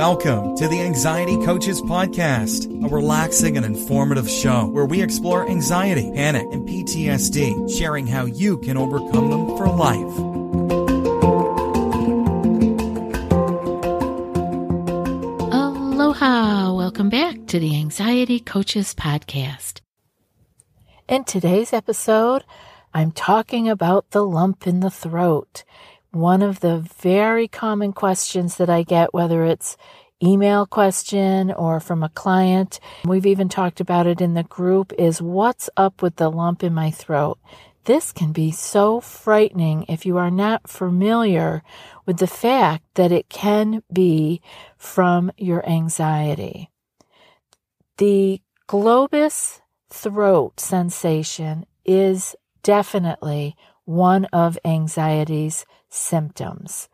Welcome to the Anxiety Coaches Podcast, a relaxing and informative show where we explore anxiety, panic, and PTSD, sharing how you can overcome them for life. Aloha! Welcome back to the Anxiety Coaches Podcast. In today's episode, I'm talking about the lump in the throat one of the very common questions that I get, whether it's email question or from a client, we've even talked about it in the group, is what's up with the lump in my throat? This can be so frightening if you are not familiar with the fact that it can be from your anxiety. The globus throat sensation is definitely one of anxiety's symptoms.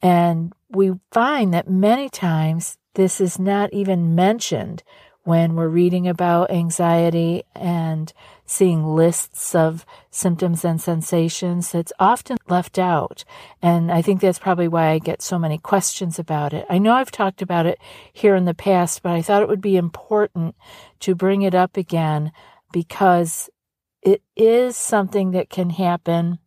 And we find that many times this is not even mentioned when we're reading about anxiety and seeing lists of symptoms and sensations. It's often left out. And I think that's probably why I get so many questions about it. I know I've talked about it here in the past, but I thought it would be important to bring it up again because it is something that can happen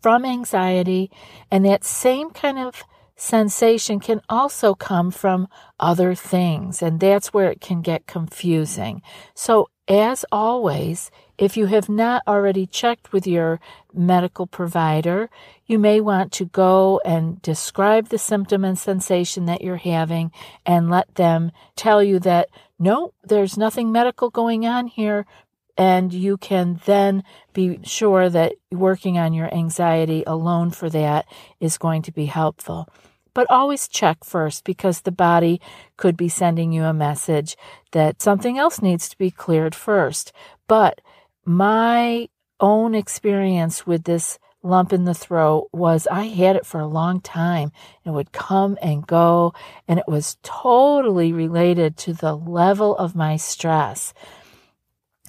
from anxiety, and that same kind of sensation can also come from other things, and that's where it can get confusing. So, as always, if you have not already checked with your medical provider, you may want to go and describe the symptom and sensation that you're having and let them tell you that no, there's nothing medical going on here and you can then be sure that working on your anxiety alone for that is going to be helpful. But always check first because the body could be sending you a message that something else needs to be cleared first. But my own experience with this lump in the throat was I had it for a long time. It would come and go, and it was totally related to the level of my stress.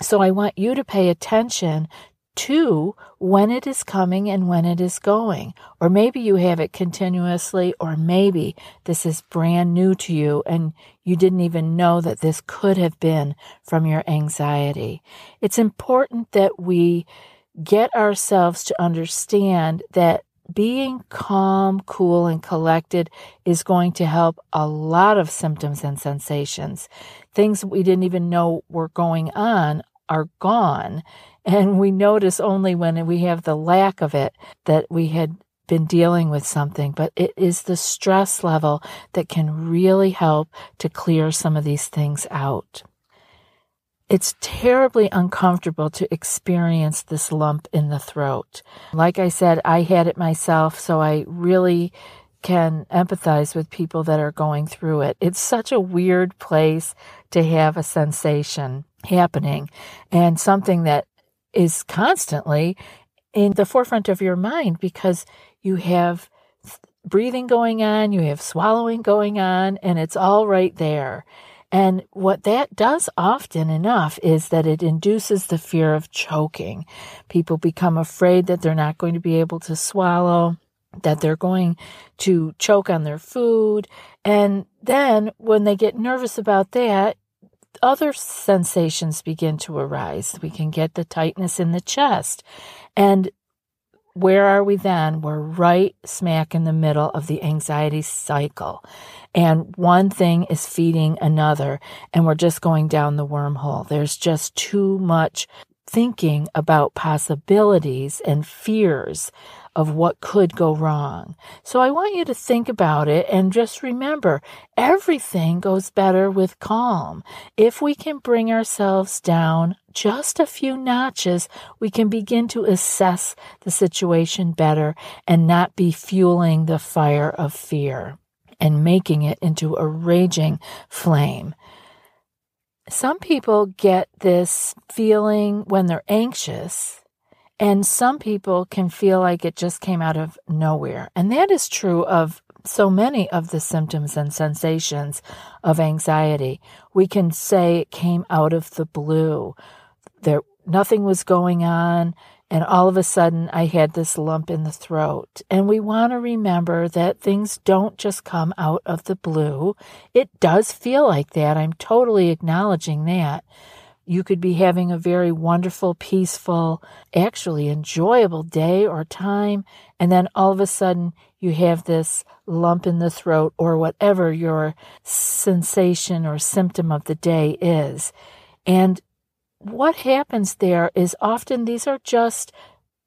So I want you to pay attention to when it is coming and when it is going. Or maybe you have it continuously, or maybe this is brand new to you and you didn't even know that this could have been from your anxiety. It's important that we get ourselves to understand that being calm, cool, and collected is going to help a lot of symptoms and sensations. Things we didn't even know were going on are gone. And we notice only when we have the lack of it that we had been dealing with something, but it is the stress level that can really help to clear some of these things out. It's terribly uncomfortable to experience this lump in the throat. Like I said, I had it myself, so I really can empathize with people that are going through it. It's such a weird place to have a sensation happening and something that is constantly in the forefront of your mind because you have breathing going on, you have swallowing going on, and it's all right there. And what that does often enough is that it induces the fear of choking. People become afraid that they're not going to be able to swallow, that they're going to choke on their food. And then when they get nervous about that, other sensations begin to arise. We can get the tightness in the chest. And where are we then? We're right smack in the middle of the anxiety cycle. And one thing is feeding another, and we're just going down the wormhole. There's just too much thinking about possibilities and fears of what could go wrong. So I want you to think about it and just remember everything goes better with calm. If we can bring ourselves down just a few notches, we can begin to assess the situation better and not be fueling the fire of fear and making it into a raging flame. Some people get this feeling when they're anxious and some people can feel like it just came out of nowhere. And that is true of so many of the symptoms and sensations of anxiety. We can say it came out of the blue. There nothing was going on and all of a sudden I had this lump in the throat. And we want to remember that things don't just come out of the blue. It does feel like that. I'm totally acknowledging that. You could be having a very wonderful, peaceful, actually enjoyable day or time, and then all of a sudden you have this lump in the throat or whatever your sensation or symptom of the day is. And what happens there is often these are just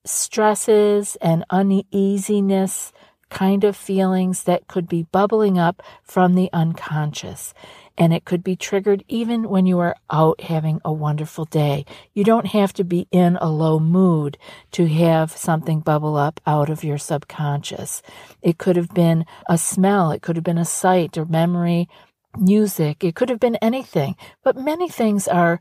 stresses and uneasiness kind of feelings that could be bubbling up from the unconscious. And it could be triggered even when you are out having a wonderful day. You don't have to be in a low mood to have something bubble up out of your subconscious. It could have been a smell, it could have been a sight or memory, music, it could have been anything. But many things are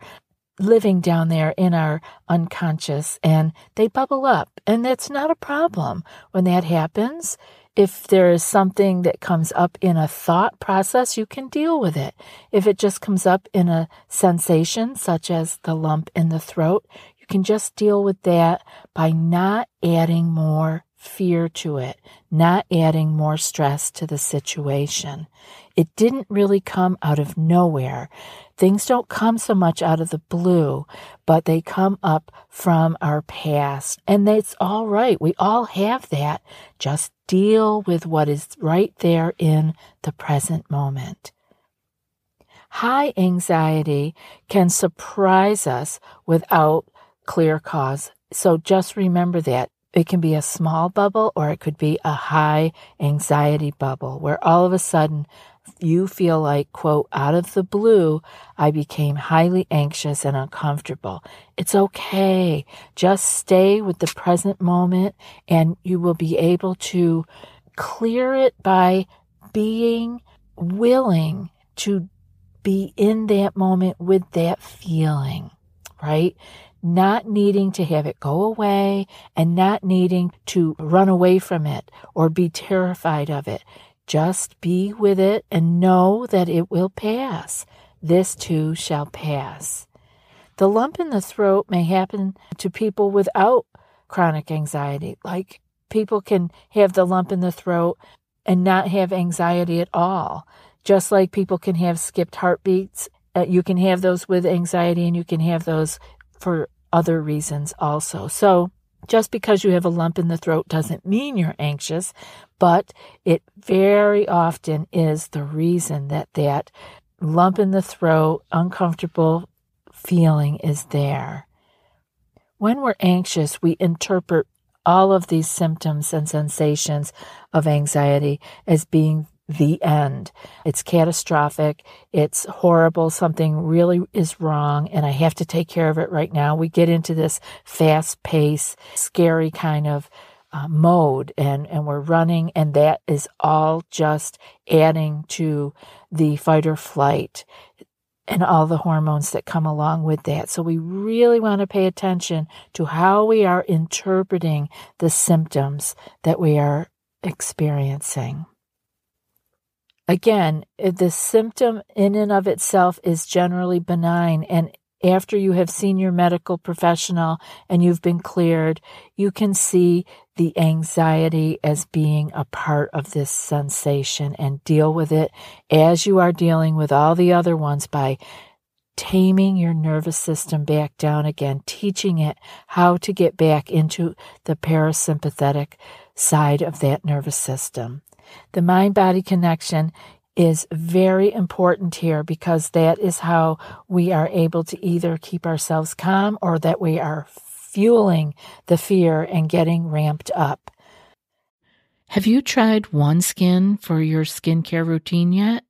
living down there in our unconscious and they bubble up. And that's not a problem when that happens. If there is something that comes up in a thought process, you can deal with it. If it just comes up in a sensation, such as the lump in the throat, you can just deal with that by not adding more fear to it, not adding more stress to the situation. It didn't really come out of nowhere. Things don't come so much out of the blue, but they come up from our past. And that's all right. We all have that. Just deal with what is right there in the present moment. High anxiety can surprise us without clear cause. So just remember that. It can be a small bubble or it could be a high anxiety bubble where all of a sudden you feel like, quote, out of the blue, I became highly anxious and uncomfortable. It's okay. Just stay with the present moment and you will be able to clear it by being willing to be in that moment with that feeling, right? Not needing to have it go away and not needing to run away from it or be terrified of it. Just be with it and know that it will pass. This too shall pass. The lump in the throat may happen to people without chronic anxiety. Like people can have the lump in the throat and not have anxiety at all. Just like people can have skipped heartbeats. Uh, you can have those with anxiety and you can have those for other reasons also. So just because you have a lump in the throat doesn't mean you're anxious, but it very often is the reason that that lump in the throat, uncomfortable feeling is there. When we're anxious, we interpret all of these symptoms and sensations of anxiety as being the end. It's catastrophic. It's horrible. Something really is wrong, and I have to take care of it right now. We get into this fast pace, scary kind of uh, mode, and, and we're running, and that is all just adding to the fight or flight and all the hormones that come along with that. So we really want to pay attention to how we are interpreting the symptoms that we are experiencing. Again, eh, the symptom in and of itself is generally benign. And after you have seen your medical professional and you've been cleared, you can see the anxiety as being a part of this sensation and deal with it as you are dealing with all the other ones by taming your nervous system back down again, teaching it how to get back into the parasympathetic side of that nervous system. The mind body connection is very important here because that is how we are able to either keep ourselves calm or that we are fueling the fear and getting ramped up. Have you tried OneSkin for your skincare routine yet?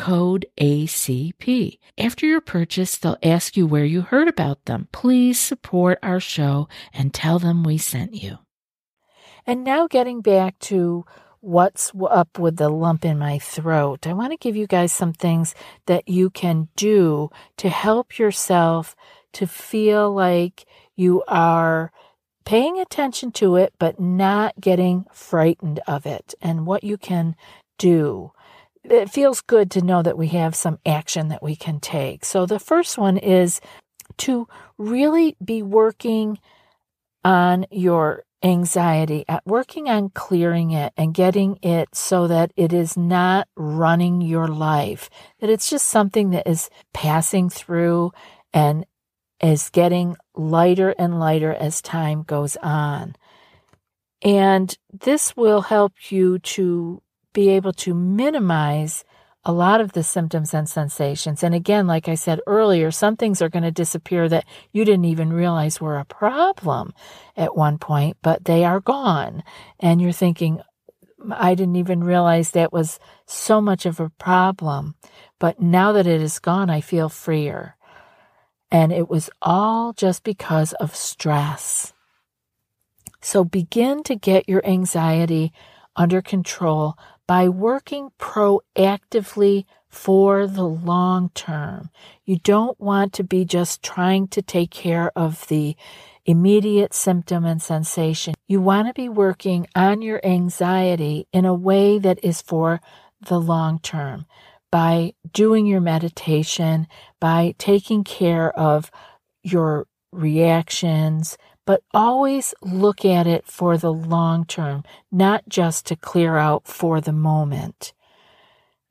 code ACP. After your purchase, they'll ask you where you heard about them. Please support our show and tell them we sent you. And now, getting back to what's up with the lump in my throat, I want to give you guys some things that you can do to help yourself to feel like you are paying attention to it, but not getting frightened of it, and what you can do it feels good to know that we have some action that we can take. So the first one is to really be working on your anxiety, at working on clearing it and getting it so that it is not running your life, that it's just something that is passing through and is getting lighter and lighter as time goes on. And this will help you to be able to minimize a lot of the symptoms and sensations. And again, like I said earlier, some things are going to disappear that you didn't even realize were a problem at one point, but they are gone. And you're thinking, I didn't even realize that was so much of a problem. But now that it is gone, I feel freer. And it was all just because of stress. So begin to get your anxiety under control by working proactively for the long term. You don't want to be just trying to take care of the immediate symptom and sensation. You want to be working on your anxiety in a way that is for the long term by doing your meditation, by taking care of your reactions, but always look at it for the long term, not just to clear out for the moment.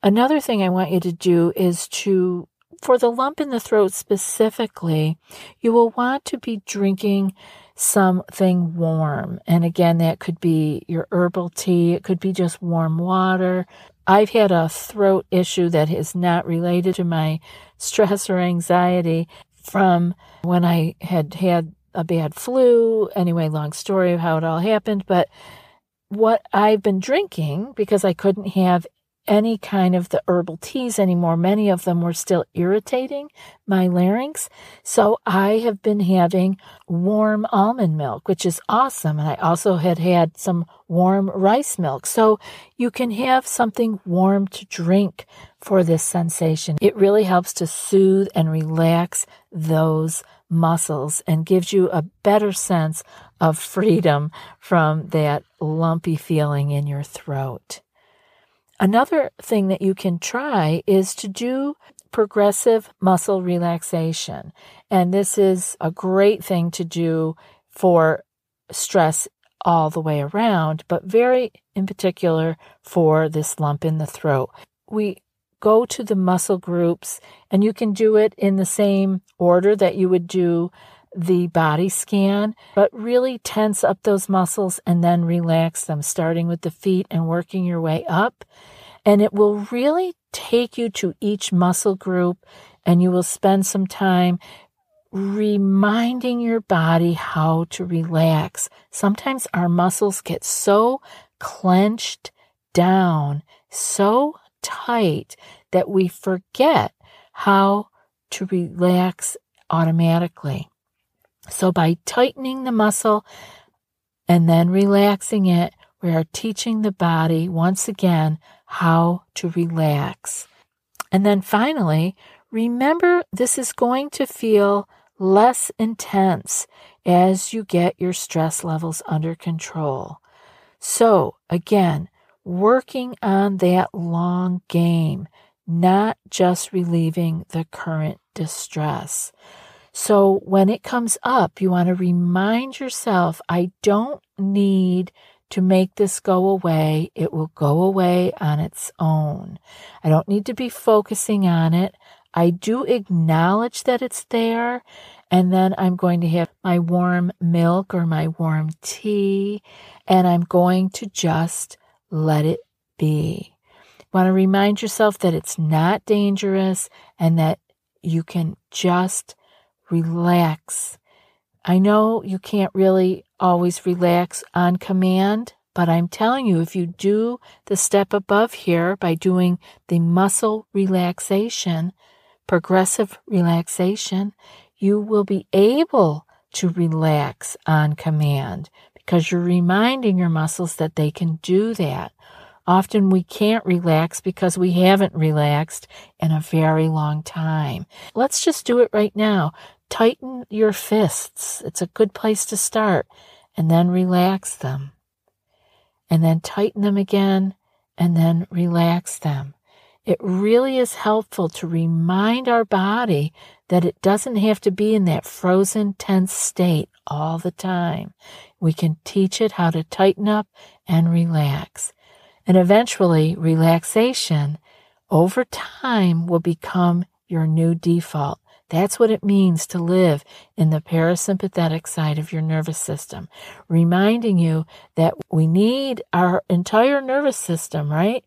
Another thing I want you to do is to, for the lump in the throat specifically, you will want to be drinking something warm. And again, that could be your herbal tea, it could be just warm water. I've had a throat issue that is not related to my stress or anxiety from when I had had a bad flu. Anyway, long story of how it all happened. But what I've been drinking, because I couldn't have any kind of the herbal teas anymore, many of them were still irritating my larynx. So I have been having warm almond milk, which is awesome. And I also had had some warm rice milk. So you can have something warm to drink for this sensation. It really helps to soothe and relax those muscles and gives you a better sense of freedom from that lumpy feeling in your throat. Another thing that you can try is to do progressive muscle relaxation. And this is a great thing to do for stress all the way around, but very in particular for this lump in the throat. We go to the muscle groups, and you can do it in the same order that you would do the body scan, but really tense up those muscles and then relax them, starting with the feet and working your way up. And it will really take you to each muscle group, and you will spend some time reminding your body how to relax. Sometimes our muscles get so clenched down, so tight that we forget how to relax automatically. So, by tightening the muscle and then relaxing it, we are teaching the body once again how to relax. And then finally, remember this is going to feel less intense as you get your stress levels under control. So, again, working on that long game, not just relieving the current distress. So when it comes up, you want to remind yourself, I don't need to make this go away. It will go away on its own. I don't need to be focusing on it. I do acknowledge that it's there. And then I'm going to have my warm milk or my warm tea. And I'm going to just let it be. Want to remind yourself that it's not dangerous and that you can just relax. I know you can't really always relax on command, but I'm telling you, if you do the step above here by doing the muscle relaxation, progressive relaxation, you will be able to relax on command because you're reminding your muscles that they can do that. Often we can't relax because we haven't relaxed in a very long time. Let's just do it right now. Tighten your fists. It's a good place to start. And then relax them. And then tighten them again and then relax them. It really is helpful to remind our body that it doesn't have to be in that frozen, tense state all the time. We can teach it how to tighten up and relax. And eventually, relaxation over time will become your new default. That's what it means to live in the parasympathetic side of your nervous system, reminding you that we need our entire nervous system, right?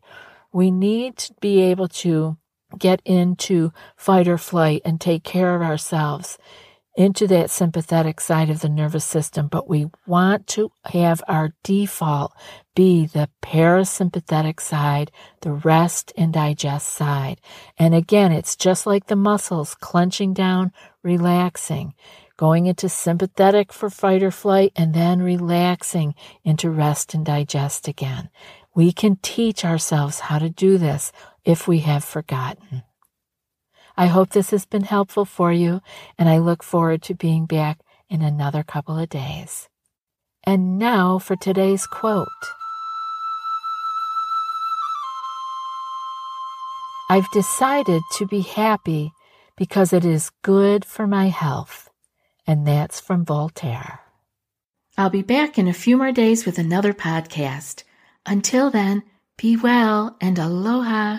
We need to be able to get into fight or flight and take care of ourselves into that sympathetic side of the nervous system, but we want to have our default be the parasympathetic side, the rest and digest side. And again, it's just like the muscles clenching down, relaxing, going into sympathetic for fight or flight, and then relaxing into rest and digest again. We can teach ourselves how to do this if we have forgotten. I hope this has been helpful for you, and I look forward to being back in another couple of days. And now for today's quote I've decided to be happy because it is good for my health. And that's from Voltaire. I'll be back in a few more days with another podcast. Until then, be well and aloha.